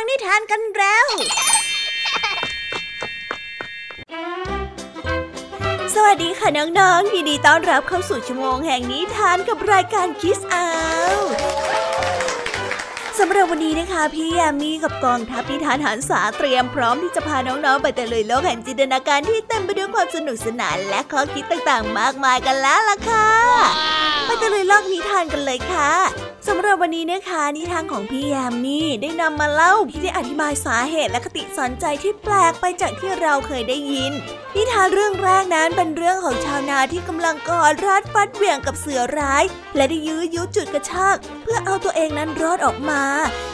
ฟังนิทานกันแล้ว สวัสดีค่ะน้องๆ ยินดีต้อนรับเข้าสู่ชั่วโมงแห่งนิทานกับรายการคิสอาสำหรับวันนี้นะคะพี่ยามีกับกองทัพนิทานหันษาเตรียมพร้อมที่จะพาน้องๆ ไปแต่เลยโลกแห่งจินตนาการที่เต็มไปด้วยความสนุกสนานและข้อคิดต่างๆ มากมายกันแล้วล่ะค่ะ ไปต่เลยโลกนิทานกันเลยค่ะสำหรับวันนี้นะคะนิทานของพี่ยามีได้นำมาเล่าที่ได้อธิบายสาเหตุและคติสอนใจที่แปลกไปจากที่เราเคยได้ยิน นิทานเรื่องแรกนั้นเป็นเรื่องของชาวนาที่กำลังกอดรัดฟัดเหวี่ยงกับเสือร้าย และได้ยื้อยุดจุดกระชากเพื่อเอาตัวเองนั้นรอดออกมา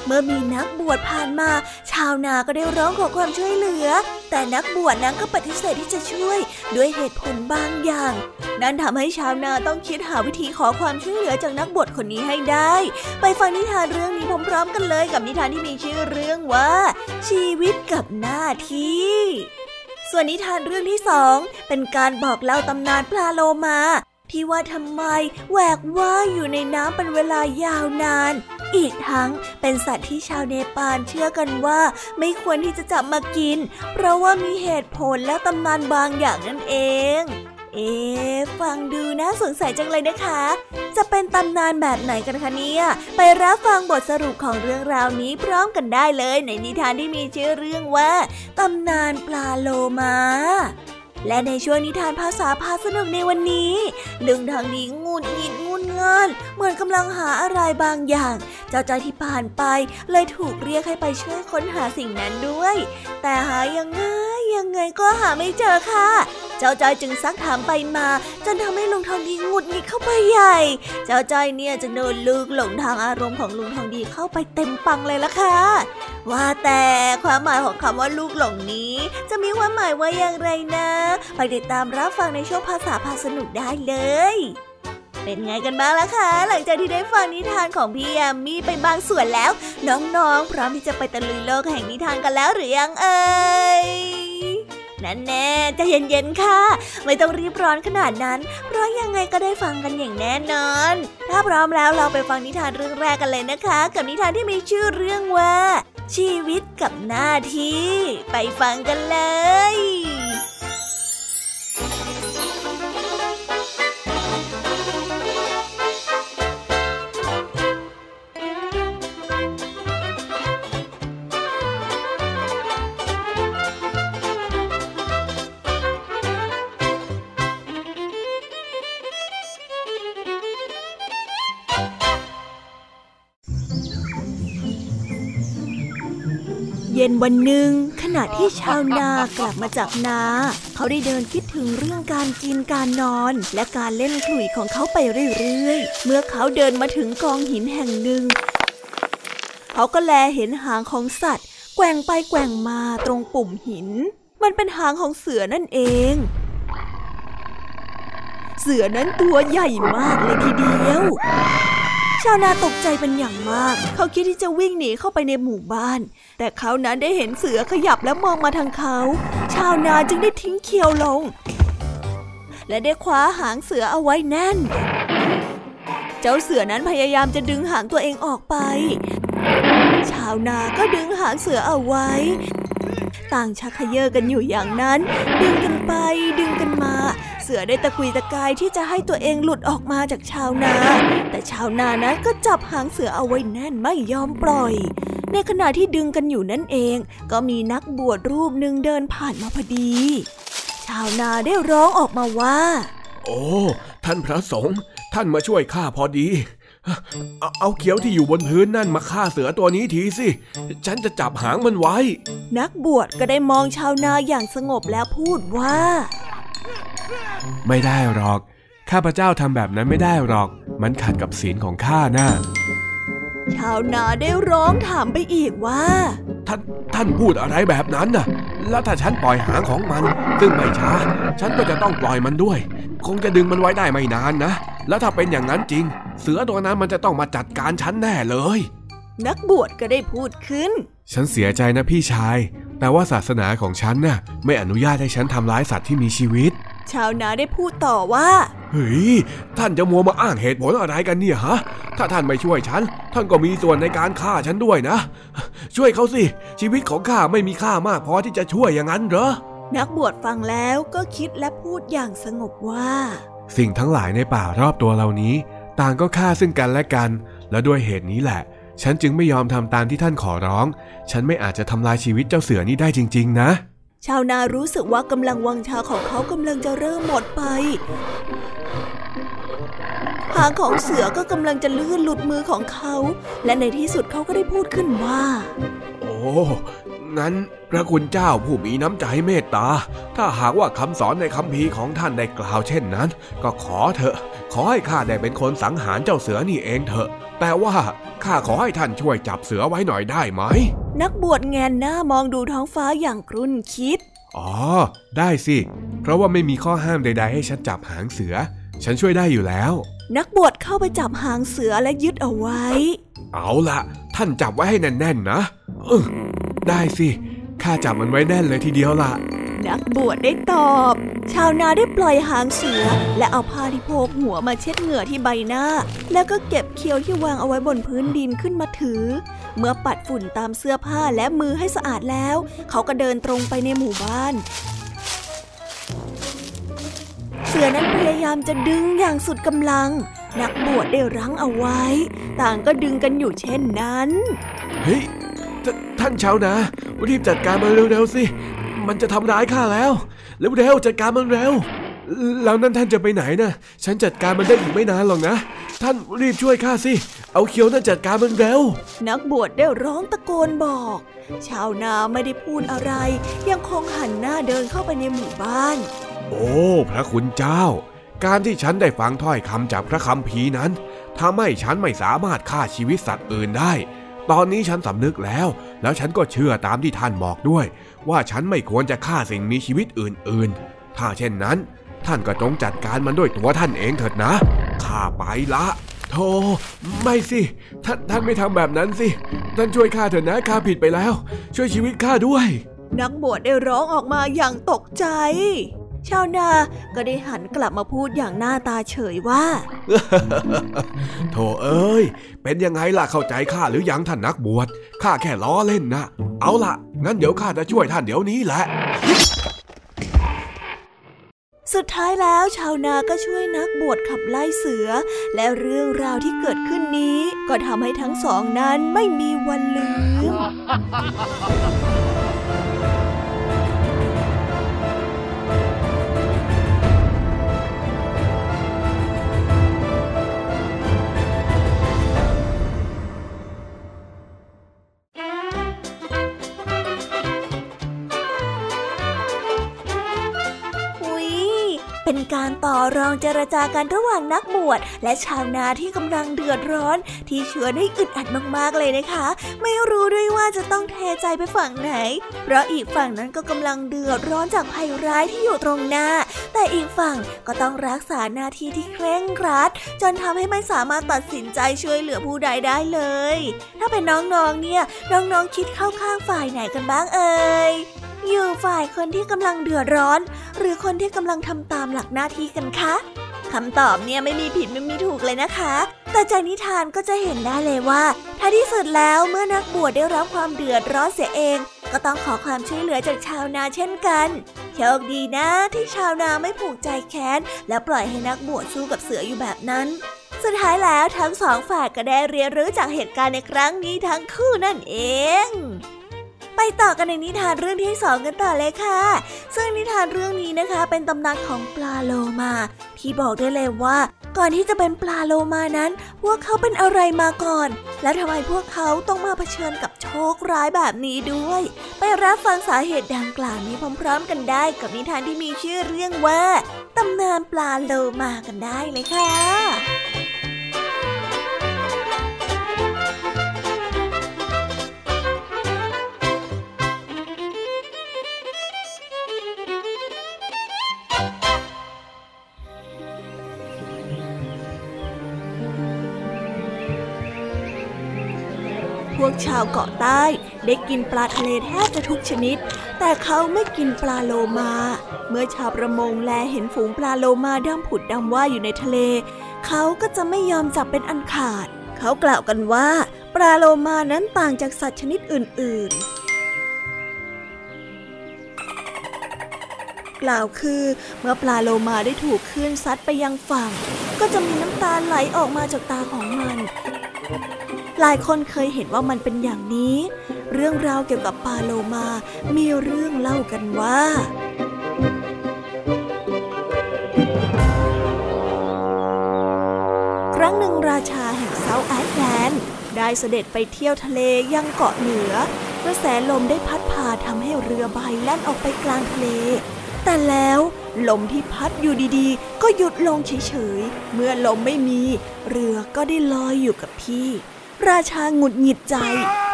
เมื่อมีนักบวชผ่านมา ชาวนาก็ได้ร้องขอความช่วยเหลือ แต่นักบวชนั้นก็ปฏิเสธที่จะช่วยด้วยเหตุผลบางอย่าง นั่นทำให้ชาวนาต้องคิดหาวิธีขอความช่วยเหลือจากนักบวชคนนี้ให้ได้ ไปฟังนิทานเรื่องนี้พร้อมๆกันเลยกับนิทานที่มีชื่อเรื่องว่า ชีวิตกับหน้าที่ ส่วนนิทานเรื่องที่สองเป็นการบอกเล่าตำนานปลาโลมาที่ว่าทำไมแหวกว่ายอยู่ในน้ำเป็นเวลายาวนาน อีกทั้งเป็นสัตว์ที่ชาวเนปาลเชื่อกันว่าไม่ควรที่จะจับมากิน เพราะว่ามีเหตุผลและตำนานบางอย่างนั่นเอง เอ๊ฟังดูน่าสงสัยจังเลยนะคะ จะเป็นตำนานแบบไหนกันคะเนี่ย ไปรับฟังบทสรุปของเรื่องราวนี้พร้อมกันได้เลยในนิทานที่มีชื่อเรื่องว่า ตำนานปลาโลมา และในช่วงนิทานภาษาพาสนุกในวันนี้ลุงทองดีงูดหงิดงุนง่านเหมือนกำลังหาอะไรบางอย่าง เจ้าใจที่ผ่านไปเลยถูกเรียกให้ไปช่วยค้นหาสิ่งนั้นด้วย แต่หายังไงยังไงก็หาไม่เจอค่ะ เจ้าจอยจึงซักถามไปมาจนทำให้ลุงทองดีงุดหงิดเข้าไปใหญ่ เจ้าจอยเนี่ยจะโดนลูกหลงทางอารมณ์ของลุงทองดีเข้าไปเต็มปังเลยละค่ะว่าแต่ความหมายของคำว่าลูกหลงนี้ จะมีความหมายว่าอย่างไรนะไปติดตามรับฟังในช่วงภาษาพาสนุกได้เลย เป็นไงกันบ้างล่ะคะ หลังจากที่ได้ฟังนิทานของพี่ยามีไปบางส่วนแล้ว น้องๆ พร้อมที่จะไปตะลุยโลกแห่งนิทานกันแล้วหรือยังเอ่ยนั่นแน่ใจะเย็นๆค่ะ ไม่ต้องรีบร้อนขนาดนั้น เพราะยังไงก็ได้ฟังกันอย่างแน่นอน ถ้าพร้อมแล้วเราไปฟังนิทานเรื่องแรกกันเลยนะคะ กับนิทานที่มีชื่อเรื่องว่า ชีวิตกับหน้าที่ ไปฟังกันเลย ย็นวันหนึ่งขณะที่ชาวนากลับมาจากนา เขาได้เดินคิดถึงเรื่องการกินการนอน และการเล่นขลุ่ยของเขาไปเรื่อยๆ เมื่อเขาเดินมาถึงกองหินแห่งหนึ่ง เขาก็แลเห็นหางของสัตว์ แกว่งไปแกว่งมาตรงปุ่มหิน มันเป็นหางของเสือนั่นเอง เสือนั้นตัวใหญ่มากเลยทีเดียว ชาวนาตกใจเป็นอย่างมาก เขาคิดที่จะวิ่งหนีเข้าไปในหมู่บ้าน แต่เขานั้นได้เห็นเสือขยับและมองมาทางเขา ชาวนาจึงได้ทิ้งเคียวลง และได้คว้าหางเสือเอาไว้แน่น เจ้าเสือนั้นพยายามจะดึงหางตัวเองออกไป ชาวนาก็ดึงหางเสือเอาไว้ ต่างชักเขยอกันอยู่อย่างนั้น ดึงกันไปดึงกันมา เสือได้ตะกุยตะกายที่จะให้ตัวเองหลุดออกมาจากชาวนา แต่ชาวนานั้นก็จับหางเสือเอาไว้แน่นไม่ยอมปล่อย ในขณะที่ดึงกันอยู่นั่นเอง ก็มีนักบวชรูปหนึ่งเดินผ่านมาพอดี ชาวนาได้ร้องออกมาว่า โอ้ ท่านพระสงฆ์ท่านมาช่วยข้าพอดีเอาเอาเขียวที่อยู่บนพื้นนั่นมาฆ่าเสือตัวนี้ทีสิ ฉันจะจับหางมันไว้ นักบวชก็ได้มองชาวนาอย่างสงบแล้วพูดว่า ไม่ได้หรอก ข้าพเจ้าทำแบบนั้นไม่ได้หรอก มันขัดกับศีลของข้านะ่ะชาวนาได้ร้องถามไปอีกว่า ท่านท่านพูดอะไรแบบนั้นน่ะ แล้วถ้าฉันปล่อยหางของมัน ซึ่งไม่ช้า ฉันก็จะต้องปล่อยมันด้วย คงจะดึงมันไว้ได้ไม่นานนะ แล้วถ้าเป็นอย่างนั้นจริง เสือตัวนั้นมันจะต้องมาจัดการฉันแน่เลย นักบวชก็ได้พูดขึ้น ฉันเสียใจนะพี่ชาย แต่ว่าศาสนาของฉันน่ะไม่อนุญาตให้ฉันทำร้ายสัตว์ที่มีชีวิต ชาวนาได้พูดต่อว่า เฮ้ย ท่านจะมัวมาอ้างเหตุผลอะไรกันเนี่ยฮะ ถ้าท่านไม่ช่วยฉัน ท่านก็มีส่วนในการฆ่าฉันด้วยนะ ช่วยเขาสิ ชีวิตของข้าไม่มีค่ามากพอที่จะช่วยอย่างนั้นเหรอ นักบวชฟังแล้วก็คิดและพูดอย่างสงบว่า สิ่งทั้งหลายในป่ารอบตัวเหล่านี้ ต่างก็ฆ่าซึ่งกันและกัน และด้วยเหตุนี้แหละ ฉันจึงไม่ยอมทำตามที่ท่านขอร้อง ฉันไม่อาจจะทำลายชีวิตเจ้าเสือนี้ได้จริง ๆ นะ ชาวนารู้สึกว่ากำลังวังชาของเขากำลังจะเริ่มหมดไปหางของเสือก็กำลังจะลื่นหลุดมือของเขา และในที่สุดเขาก็ได้พูดขึ้นว่า โอ้ งั้นพระคุณเจ้าผู้มีน้ำใจเมตตา ถ้าหากว่าคำสอนในคำพีร์ของท่านได้กล่าวเช่นนั้น ก็ขอเถอะ ขอให้ข้าได้เป็นคนสังหารเจ้าเสือนี่เองเถอะ แต่ว่าข้าขอให้ท่านช่วยจับเสือไว้หน่อยได้ไหม นักบวชแงนหน้ามองดูท้องฟ้าอย่างครุ่นคิด อ๋อ ได้สิ เพราะว่าไม่มีข้อห้ามใด ๆ ให้ฉันจับหางเสือ ฉันช่วยได้อยู่แล้ว นักบวชเข้าไปจับหางเสือและยึดเอาไว้ เอาละท่านจับไว้ให้แน่นๆนะเออได้สิข้าจับมันไว้แน่นเลยทีเดียวล่ะ นักบวชได้ตอบ ชาวนาได้ปล่อยหางเสือ และเอาผ้าที่โพกหัวมาเช็ดเหงื่อที่ใบหน้า แล้วก็เก็บเคี้ยวที่วางเอาไว้บนพื้นดินขึ้นมาถือ เมื่อปัดฝุ่นตามเสื้อผ้าและมือให้สะอาดแล้ว เขาก็เดินตรงไปในหมู่บ้านเสือนั้นพยายามจะดึงอย่างสุดกำลัง นักบวชได้รั้งเอาไว้ ต่างก็ดึงกันอยู่เช่นนั้น เฮ้ยทท่านชาวนารีบจัดการมันเร็วๆสิ มันจะทำร้ายข้าแล้วเร็วๆจัดการมันเร็วแล้วนั่นท่านจะไปไหนนะฉันจัดการมันได้อีกไม่นานหรอกนะ ท่านรีบช่วยข้าสิ เอาเคียวนั่นจัดการมันเร็ว นักบวชได้ร้องตะโกนบอก ชาวนาไม่ได้พูดอะไร ยังคงหันหน้าเดินเข้าไปในหมู่บ้าน โอ้ พระคุณเจ้า การที่ฉันได้ฟังถ้อยคำจากพระคำพีนั้นทำให้ฉันไม่สามารถฆ่าชีวิตสัตว์อื่นได้ ตอนนี้ฉันสำนึกแล้ว แล้วฉันก็เชื่อตามที่ท่านบอกด้วย ว่าฉันไม่ควรจะฆ่าสิ่งมีชีวิตอื่นๆ ถ้าเช่นนั้น ท่านก็จงจัดการมันด้วยตัวท่านเองเถิดนะข้าไปละโธ่ไม่สิ ท่านท่านไม่ทำแบบนั้นสิ ท่านช่วยข้าเถิดนะข้าผิดไปแล้ว ช่วยชีวิตข้าด้วย นักบวชได้ร้องออกมาอย่างตกใจ ชาวนาก็ได้หันกลับมาพูดอย่างหน้าตาเฉยว่า โธ่เอ้ย เป็นยังไงล่ะเข้าใจข้าหรือยังท่านนักบวชข้าแค่ล้อเล่นนะ เอาล่ะ งั้นเดี๋ยวข้าจะช่วยท่านเดี๋ยวนี้แหละ สุดท้ายแล้วชาวนาก็ช่วยนักบวชขับไล่เสือ และเรื่องราวที่เกิดขึ้นนี้ ก็ทำให้ทั้งสองนั้นไม่มีวันลืม ต่อรองเจรจากันระหว่างนักบวชและชาวนาที่กำลังเดือดร้อน ที่เชื้อได้อึดอัดมากๆเลยนะคะ ไม่รู้ด้วยว่าจะต้องเทใจไปฝั่งไหน เพราะอีกฝั่งนั้นก็กำลังเดือดร้อนจากภัยร้ายที่อยู่ตรงหน้า แต่อีกฝั่งก็ต้องรักษาหน้าที่ที่เคร่งครัด จนทำให้ไม่สามารถตัดสินใจช่วยเหลือผู้ใดได้เลย ถ้าเป็นน้องๆเนี่ยน้องๆคิดเข้าข้างฝ่ายไหนกันบ้างเอ่ยอยู่ฝ่ายคนที่กำลังเดือดร้อน หรือคนที่กำลังทำตามหลักหน้าที่กันคะคำตอบเนี่ยไม่มีผิดไม่มีถูกเลยนะคะ แต่จากนิทานก็จะเห็นได้เลยว่าท้ายที่สุดแล้วเมื่อนักบวชได้รับความเดือดร้อนเสียเอง ก็ต้องขอความช่วยเหลือจากชาวนาเช่นกัน โชคดีนะที่ชาวนาไม่ผูกใจแค้น และปล่อยให้นักบวชสู้กับเสืออยู่แบบนั้น สุดท้ายแล้วทั้งสองฝ่ายก็ได้เรียนรู้จากเหตุการณ์ในครั้งนี้ทั้งคู่นั่นเองไปต่อกันในนิทานเรื่องที่สองกันต่อเลยค่ะ ซึ่งนิทานเรื่องนี้นะคะ เป็นตำนานของปลาโลมา ที่บอกได้เลยว่า ก่อนที่จะเป็นปลาโลมานั้น พวกเขาเป็นอะไรมาก่อน และทำไมพวกเขาต้องมาเผชิญกับโชคร้ายแบบนี้ด้วย ไปรับฟังสาเหตุดังกล่าวนี้พร้อม ๆ กันได้กับนิทานที่มีชื่อเรื่องว่าตำนานปลาโลมากันได้เลยค่ะ พวกชาวเกาะใต้ได้กินปลาทะเลแทบจะทุกชนิด แต่เขาไม่กินปลาโลมา เมื่อชาวประมงแลเห็นฝูงปลาโลมาดำผุดดำว่ายอยู่ในทะเล เขาก็จะไม่ยอมจับเป็นอันขาด เขากล่าวกันว่า ปลาโลมานั้นต่างจากสัตว์ชนิดอื่น ๆกล่าวคือเมื่อปลาโลมาได้ถูกคลื่นซัดไปยังฝั่ง ก็จะมีน้ำตาไหลออกมาจากตาของมัน หลายคนเคยเห็นว่ามันเป็นอย่างนี้ เรื่องราวเกี่ยวกับปลาโลมา มีเรื่องเล่ากันว่าครั้งหนึ่งราชาแห่งเซาท์แอตแลนด์ได้เสด็จไปเที่ยวทะเลยังเกาะเหนือกระแสลมได้พัดพาทำให้เรือใบแล่นออกไปกลางทะเล แต่แล้วลมที่พัดอยู่ดีๆ ก็หยุดลงเฉยๆ เมื่อลมไม่มี เรือก็ได้ลอยอยู่กับที่ ราชาหงุดหงิดใจ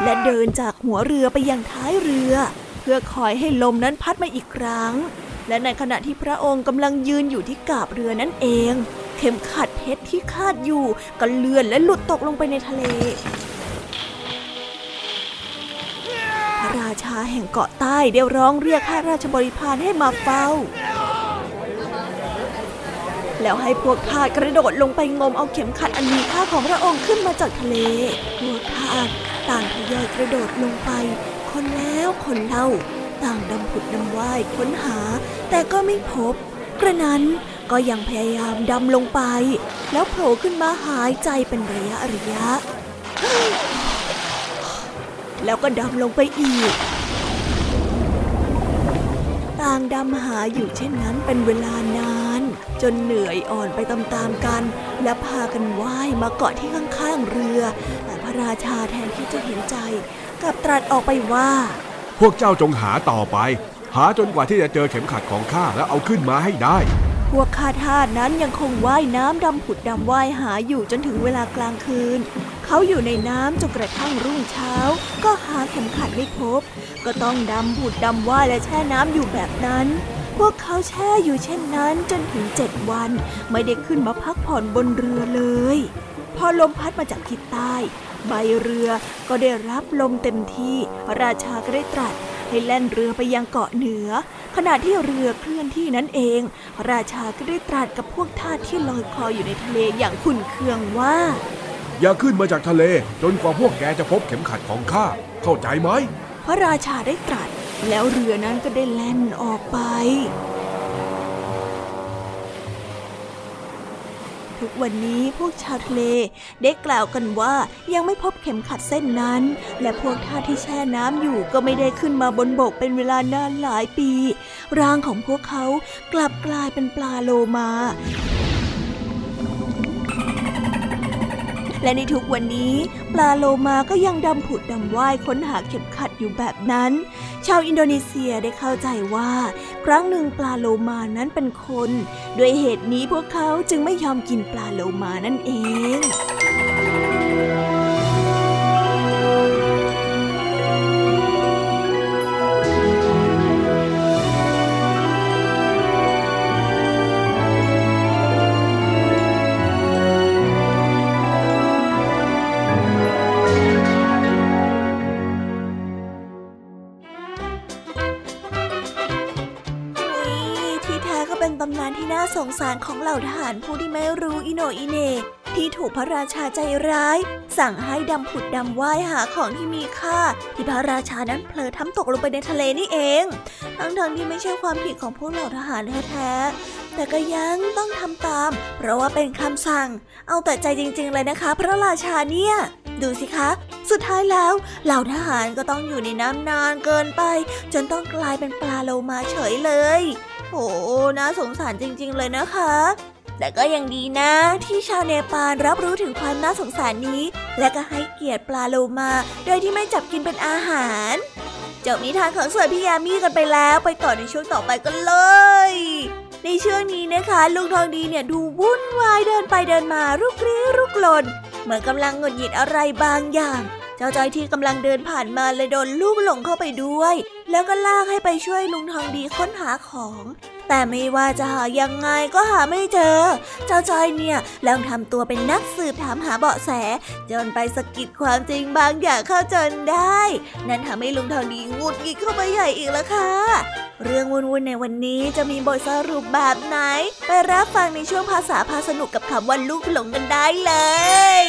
และเดินจากหัวเรือไปยังท้ายเรือ เพื่อคอยให้ลมนั้นพัดมาอีกครั้ง และในขณะที่พระองค์กำลังยืนอยู่ที่กาบเรือนั่นเอง เข็มขัดเพชรที่คาดอยู่ก็เลื่อนและหลุดตกลงไปในทะเลพราชาแห่งเกาะใต้ได้ร้องเรียกข้าราชบริพารให้มาเฝ้า แล้วให้พวกทาสกระโดดลงไปงมเอาเข็มขัดอันมีค่าของพระองค์ขึ้นมาจากทะเล พวกทาสต่างทยอยกระโดดลงไป คนแล้วคนเล่า ต่างดำผุดดำว่ายค้นหา แต่ก็ไม่พบ กระนั้นก็ยังพยายามดำลงไป แล้วโผล่ขึ้นมาหายใจเป็นระยะระยะ แล้วก็ดำลงไปอีก ต่างดำหาอยู่เช่นนั้นเป็นเวลานาน จนเหนื่อยอ่อนไปตามๆกัน และพากันว่ายมาเกาะที่ข้างๆเรือ แต่พระราชาแทนที่จะเห็นใจกลับตรัสออกไปว่า พวกเจ้าจงหาต่อไป หาจนกว่าที่จะเจอเข็มขัดของข้าแล้วเอาขึ้นมาให้ได้ พวกข้าทาสนั้นยังคงว่ายน้ำดำผุดดำว่ายหาอยู่จนถึงเวลากลางคืน เขาอยู่ในน้ำจนกระทั่งรุ่งเช้า ก็หาเข็มขัดไม่พบ ก็ต้องดำผุดดำว่ายและแช่น้ำอยู่แบบนั้น พวกเขาแช่อยู่เช่นนั้นจนถึงเจ็ดวัน ไม่ได้ขึ้นมาพักผ่อนบนเรือเลย พอลมพัดมาจากทิศใต้ ใบเรือก็ได้รับลมเต็มที่ ราชาก็ได้ตรัสให้แล่นเรือไปยังเกาะเหนือ ขณะที่เรือเคลื่อนที่นั้นเอง ราชาก็ได้ตรัสกับพวกทาสที่ลอยคออยู่ในทะเลอย่างขุ่นเคืองว่า อย่าขึ้นมาจากทะเลจนกว่าพวกแกจะพบเข็มขัดของข้าเข้าใจไหมพระราชาได้ตรัส แล้วเรือนั้นก็ได้แล่นออกไป ทุกวันนี้พวกชาวทะเลได้กล่าวกันว่ายังไม่พบเข็มขัดเส้นนั้น และพวกท่าที่แช่น้ำอยู่ก็ไม่ได้ขึ้นมาบนบกเป็นเวลานานหลายปี ร่างของพวกเขากลับกลายเป็นปลาโลมา และในทุกวันนี้ ปลาโลมาก็ยังดำผุดดำว่ายค้นหาเข็มขัดอยู่แบบนั้น ชาวอินโดนีเซียได้เข้าใจว่า ครั้งหนึ่งปลาโลมานั้นเป็นคน ด้วยเหตุนี้พวกเขาจึงไม่ยอมกินปลาโลมานั่นเอง อิเนที่ถูกพระราชาใจร้าย สั่งให้ดำผุดดำว่ายหาของที่มีค่า ที่พระราชานั้นเผลอทำตกลงไปในทะเลนี่เอง ทั้งๆที่ไม่ใช่ความผิดของพวกเหล่าทหารแท้ๆแต่ก็ยังต้องทำตาม เพราะว่าเป็นคำสั่ง เอาแต่ใจจริง ๆ เลยนะคะ พระราชาเนี่ย ดูสิคะ สุดท้ายแล้ว เหล่าทหารก็ต้องอยู่ในน้ำนานเกินไป จนต้องกลายเป็นปลาโลมาเฉยเลยโอ้น่าสงสารจริง ๆ เลยนะคะ แต่ก็ยังดีนะที่ชาวเนปาลรับรู้ถึงความน่าสงสารนี้ และก็ให้เกียรติปลาโลมา โดยที่ไม่จับกินเป็นอาหารจบนิทานของสวยพี่ยามีกันไปแล้วไปต่อในช่วงต่อไปกันเลย ในช่วงนี้นะคะ ลุงทองดีเนี่ยดูวุ่นวายเดินไปเดินมารุกรี้รุกลน เหมือนกำลังหงุดหงิดอะไรบางอย่างเจ้าจ้อยที่กำลังเดินผ่านมาเลยโดนลูกหลงเข้าไปด้วย แล้วก็ลากให้ไปช่วยลุงทองดีค้นหาของ แต่ไม่ว่าจะหายังไงก็หาไม่เจอ เจ้าจอยเนี่ยลองทำตัวเป็นนักสืบถามหาเบาะแส จนไปสะกิดความจริงบางอย่างเข้าจนได้ นั่นทำให้ลุงทองดีงุดหงิดเข้าไปใหญ่อีกแล้วค่ะ เรื่องวุ่นๆในวันนี้จะมีบทสรุปแบบไหน ไปรับฟังในช่วงภาษาพาสนุกกับคำว่าลูกหลงกันได้เลย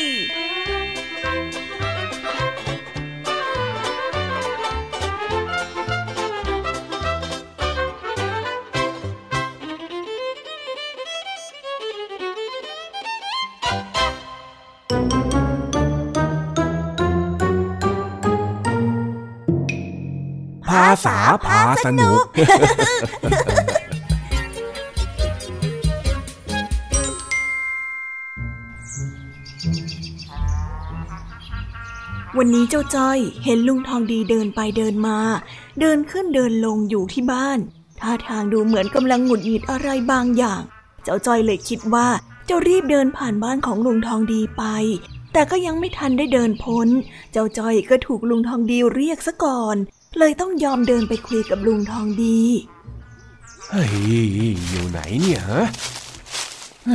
ษาพาสนุก วันนี้เจ้าจ้อยเห็นลุงทองดีเดินไปเดินมา เดินขึ้นเดินลงอยู่ที่บ้านท่าทางดูเหมือนกำลังหงุดหงิดอะไรบางอย่าง เจ้าจ้อยเลยคิดว่าจะรีบเดินผ่านบ้านของลุงทองดีไป แต่ก็ยังไม่ทันได้เดินพ้น เจ้าจ้อยก็ถูกลุงทองดีเรียกซะก่อน เลยต้องยอมเดินไปคุยกับลุงทองดี เฮ้ย อยู่ไหนเนี่ยฮะฮึ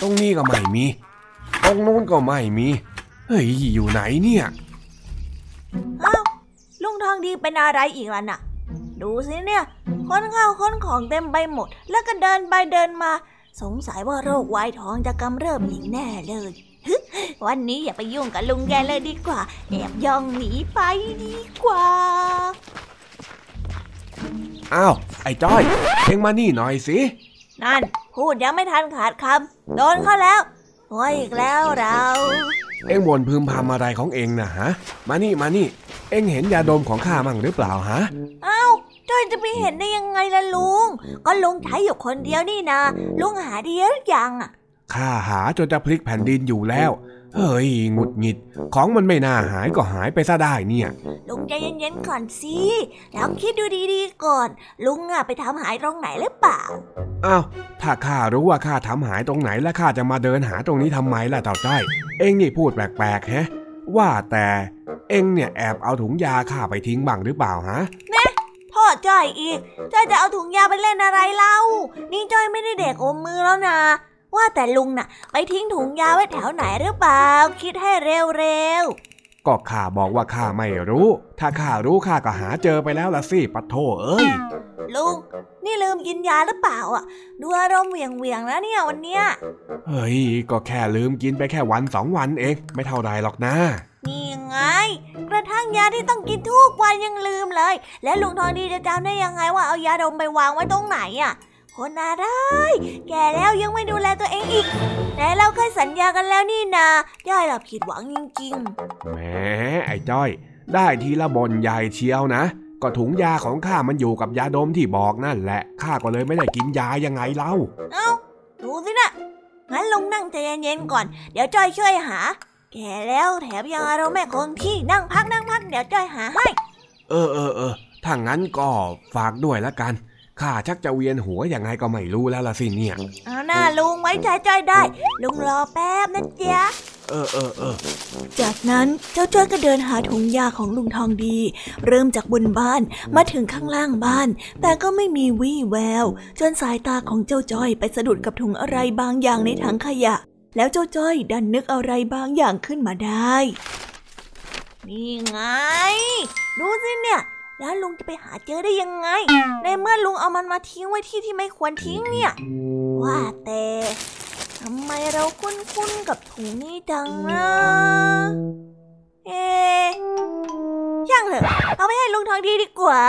ตรงนี้ก็ไม่มี ตรงนู้นก็ไม่มี เฮ้ย อยู่ไหนเนี่ยเอ้าลุงทองดีเป็นอะไรอีกล่ะน่ะ ดูสิเนี่ย ค้นข้าวค้นของเต็มไปหมด แล้วก็เดินไปเดินมา สงสัยว่าโรคไวท้องจะกำเริบอีกแน่เลยฮึ วันนี้อย่าไปยุ่งกับลุงแกเลยดีกว่า แอบย่องหนีไปดีกว่า อ้าว ไอ้จ้อย เอ็งมานี่หน่อยสิ นั่น พูดยังไม่ทันขาดคำโดนเขาแล้วโอ้ยอีกแล้วเรา เอ็งบ่นพึมพำอะไรของเอ็งนะฮะ มานี่มานี่ เอ็งเห็นยาดมของข้ามั่งหรือเปล่าฮะเอ้าจอยจะไปเห็นได้ยังไงล่ะลุง ก็ลุงใช้อยู่คนเดียวนี่นะ ลุงหาดีหรือยังอะ ข้าหาจนจะพลิกแผ่นดินอยู่แล้ว เฮ้ยหงุดหงิด ของมันไม่น่าหายก็หายไปซะได้เนี่ย ลุงใจเย็นๆก่อนสิแล้วคิดดูดีๆก่อน ลุงอะไปทำหายตรงไหนหรือเปล่าอ้าวถ้าข้ารู้ว่าข้าทำหายตรงไหนแล้วข้าจะมาเดินหาตรงนี้ทำไมล่ะเต่าจ้อยเอ็งนี่พูดแปลกๆแฮะ ว่าแต่เอ็งเนี่ยแอบเอาถุงยาข้าไปทิ้งบ้างหรือเปล่าฮะโทษจ้อยอีกจ้อยจะเอาถุงยาไปเล่นอะไรเล่า นี่จ้อยไม่ได้เด็กอมมือแล้วนะ ว่าแต่ลุงน่ะ ไปทิ้งถุงยาไว้แถวไหนหรือเปล่า คิดให้เร็วก็ข้าบอกว่าข้าไม่รู้ ถ้าข้ารู้ข้าก็หาเจอไปแล้วละสิปัดโทเอ้ยๆลุง นี่ลืมกินยาหรือเปล่าอะ ดูอารมณ์เหวี่ยงๆแล้วเนี่ยวันเนี้ย เฮ้ย ก็แค่ลืมกินไปแค่วันสองวันเอง ไม่เท่าไรหรอกนะนี่ไง กระทั่งยาที่ต้องกินทุกวันยังลืมเลย แล้วลุงทองดีจะจำได้ยังไงว่าเอายาดมไปวางไว้ตรงไหนอะ คนอะไร แก่แล้วยังไม่ดูแลตัวเองอีก แต่เราเคยสัญญากันแล้วนี่นาย่อยเราผิดหวังจริงแหมไอ้จ้อย ได้ทีละบนใหญ่เชียวนะ ก็ถุงยาของข้ามันอยู่กับยาดมที่บอกนั่นแหละ ข้าก็เลยไม่ได้กินยายังไงเล่าๆเอ้า ดูสินะงั้นลุงนั่งใจเย็นๆก่อน เดี๋ยวจ้อยช่วยหา แก่แล้วแถมยังอารมณ์ไม่คงที่นั่งพักนั่งพักเดี๋ยวจ้อยหาให้ เออเออเออถ้างั้นก็ฝากด้วยละกัน ข้าชักจะเวียนหัวยังไงก็ไม่รู้แล้วละสิเนี่ย เอาหน้าลุงไว้ใจจ้อยได้ ลุงรอแป๊บนะจ๊ะเออเออเออจากนั้นเจ้าจ้อยก็เดินหาถุงยาของลุงทองดี เริ่มจากบนบ้านมาถึงข้างล่างบ้าน แต่ก็ไม่มีวี่แวว จนสายตาของเจ้าจ้อยไปสะดุดกับถุงอะไรบางอย่างในถังขยะ แล้วเจ้าจ้อยดันนึกอะไรบางอย่างขึ้นมาได้ นี่ไง ดูสิเนี่ย แล้วลุงจะไปหาเจอได้ยังไง ในเมื่อลุงเอามันมาทิ้งไว้ที่ที่ไม่ควรทิ้งเนี่ย ว่าแต่ทำไมเราคุ้นๆกับถุงนี้จังนะเอ๊ะช่างเถอะเอาไปให้ลุงทองดีดีกว่า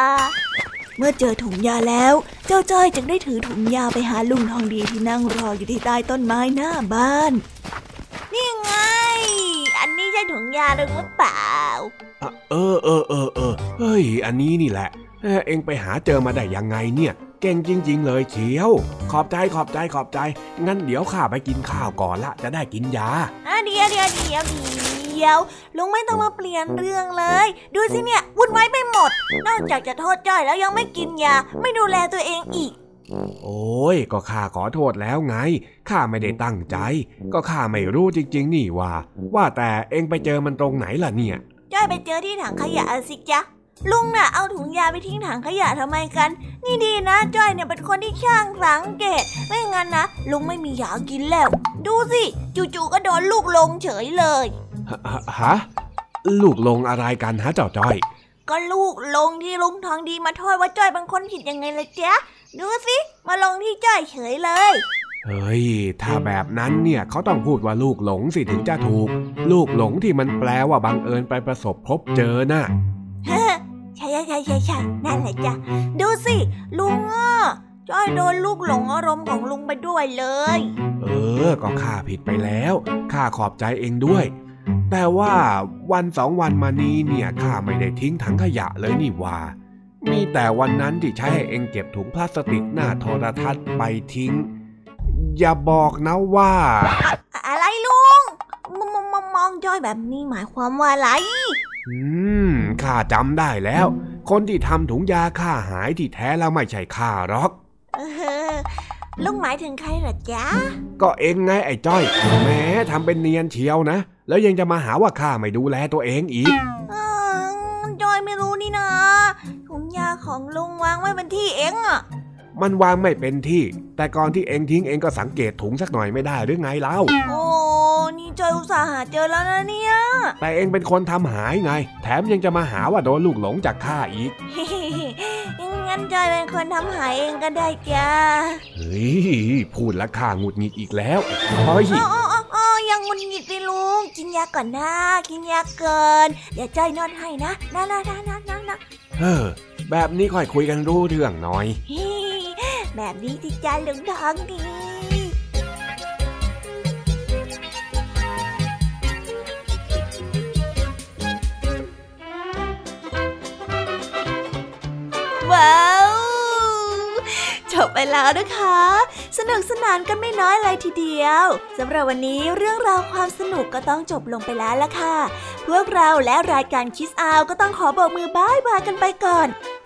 เมื่อเจอถุงยาแล้ว เจ้าจ้อยจึงได้ถือถุงยาไปหาลุงทองดีที่นั่งรออยู่ที่ใต้ต้นไม้หน้าบ้าน นี่ไง ช่ถุงยาหรือเปล่าอะเออเออเออเออเฮ้ย อันนี้นี่แหละเอ้อเอ็งไปหาเจอมาได้ยังไงเนี่ย เก่งจริง ๆ เลยเชียว ขอบใจขอบใจขอบใจ งั้นเดี๋ยวข้าไปกินข้าวก่อนละจะได้กินยาอะเดียวเดียวเดียวเดียวลุงไม่ต้องมาเปลี่ยนเรื่องเลย ดูสิเนี่ยวุ่นวายไปหมด นอกจากจะโทษจ้อยแล้วยังไม่กินยา ไม่ดูแลตัวเองอีก โอ้ย ก็ข้าขอโทษแล้วไง ข้าไม่ได้ตั้งใจ ก็ข้าไม่รู้จริง ๆ นี่ว่า ว่าแต่เอ็งไปเจอมันตรงไหนล่ะเนี่ย จ้อยไปเจอที่ถังขยะอะสิจ๊ะ ลุงน่ะเอาถุงยาไปทิ้งถังขยะทำไมกัน นี่ดีนะ จ้อยเนี่ยเป็นคนที่ช่างสังเกต ไม่งั้นนะลุงไม่มียากินแล้ว ดูสิจู่ๆก็โดนลูกลงเฉยเลย ฮะ ลูกลงอะไรกันฮะเจ้าจ้อย ก็ลูกลงที่ลุงทองดีมาโทษว่าจ้อยเป็นคนผิดยังไงล่ะจ๊ะ ดูสิมาลงที่จ้อยเฉยเลย เฮ้ย ถ้าแบบนั้นเนี่ยเขาต้องพูดว่าลูกหลงสิถึงจะถูก ลูกหลงที่มันแปลว่าบังเอิญไปประสบพบเจอน่ะใช่ใช่ใช่ใช่ใช่นั่นแหละจ้ะดูสิลุงอะจ้อยโดนลูกหลงอารมณ์ของลุงไปด้วยเลย เออ ก็ข้าผิดไปแล้วข้าขอบใจเองด้วย แต่ว่าวันสองวันมานี้เนี่ยข้าไม่ได้ทิ้งถังขยะเลยนี่หว่า มีแต่วันนั้นที่ใช้ให้เองเก็บถุงพลาสติกหน้าโทรทัศน์ไปทิ้ง อย่าบอกนะว่า อะไรลุงมมมมองจ้อยแบบนี้หมายความว่าอะไร อืมข้าจำได้แล้ว คนที่ทำถุงยาข้าหายที่แท้แล้วไม่ใช่ข้าหรอกเออลุงหมายถึงใครเหรอจ๊ะ ก็เองไงไอ้จ้อย แม้ทำเป็นเนียนเชียวนะ แล้วยังจะมาหาว่าข้าไม่ดูแลตัวเองอีก ของลุงวางไว้เป็นที่เองอะมันวางไม่เป็นที่ แต่ก่อนที่เองทิ้งเองก็สังเกตถุงสักหน่อยไม่ได้หรือไงเล่า โอ้นี่จ้อยอุตส่าห์หาเจอแล้วนะเนี่ย แต่เองเป็นคนทำหายไง แถมยังจะมาหาว่าโดนลูกหลงจากข้าอีก งั้นจ้อยเป็นคนทำหายเองก็ได้จ้า เฮ้ย พูดแล้วข้าหงุดหงิดอีกแล้วเฮ้ยอ๋ออ๋ออ๋อยังงุนหงิดสิลุง กินยาก่อนนะ กินยาเกิน เดี๋ยวจ้อยนวดให้นะนะนะนะนะนะนะเออ แบบนี้ค่อยคุยกันรู้เรื่องหน่อย แบบนี้ที่จ้าลุงทองดีว้าวจบไปแล้วนะคะ สนุกสนานกันไม่น้อยเลยทีเดียวสำหรับวันนี้เรื่องราวความสนุกก็ต้องจบลงไปแล้วละค่ะ พวกเราและรายการคิสอาวก็ต้องขอบอกมือบายบายกันไปก่อน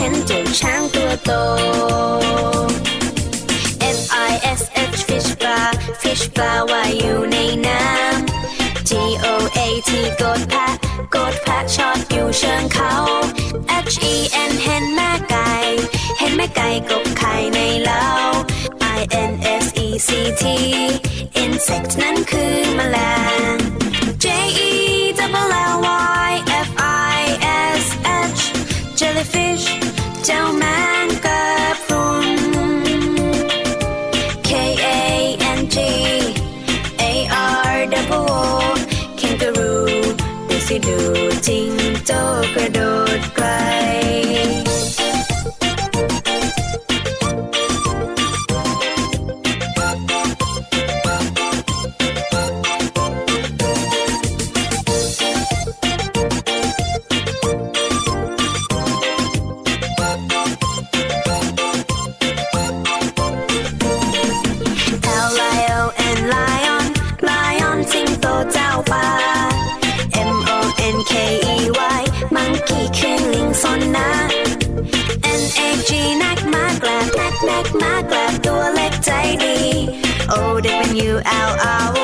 ห็นเจ้าช้างตัวโต F I S H fish ปลา fish ปลาว่ายอยู่ในน้ำ G O A T กดแพะกดแพะชอดอยู่เชิงเขา H E N เห็นแม่ไก่ เห็นแม่ไก่กบไข่ในเล้า I N S E C T insect นั้นคือแมลง จูจิงโจ้กระโดดไกล W L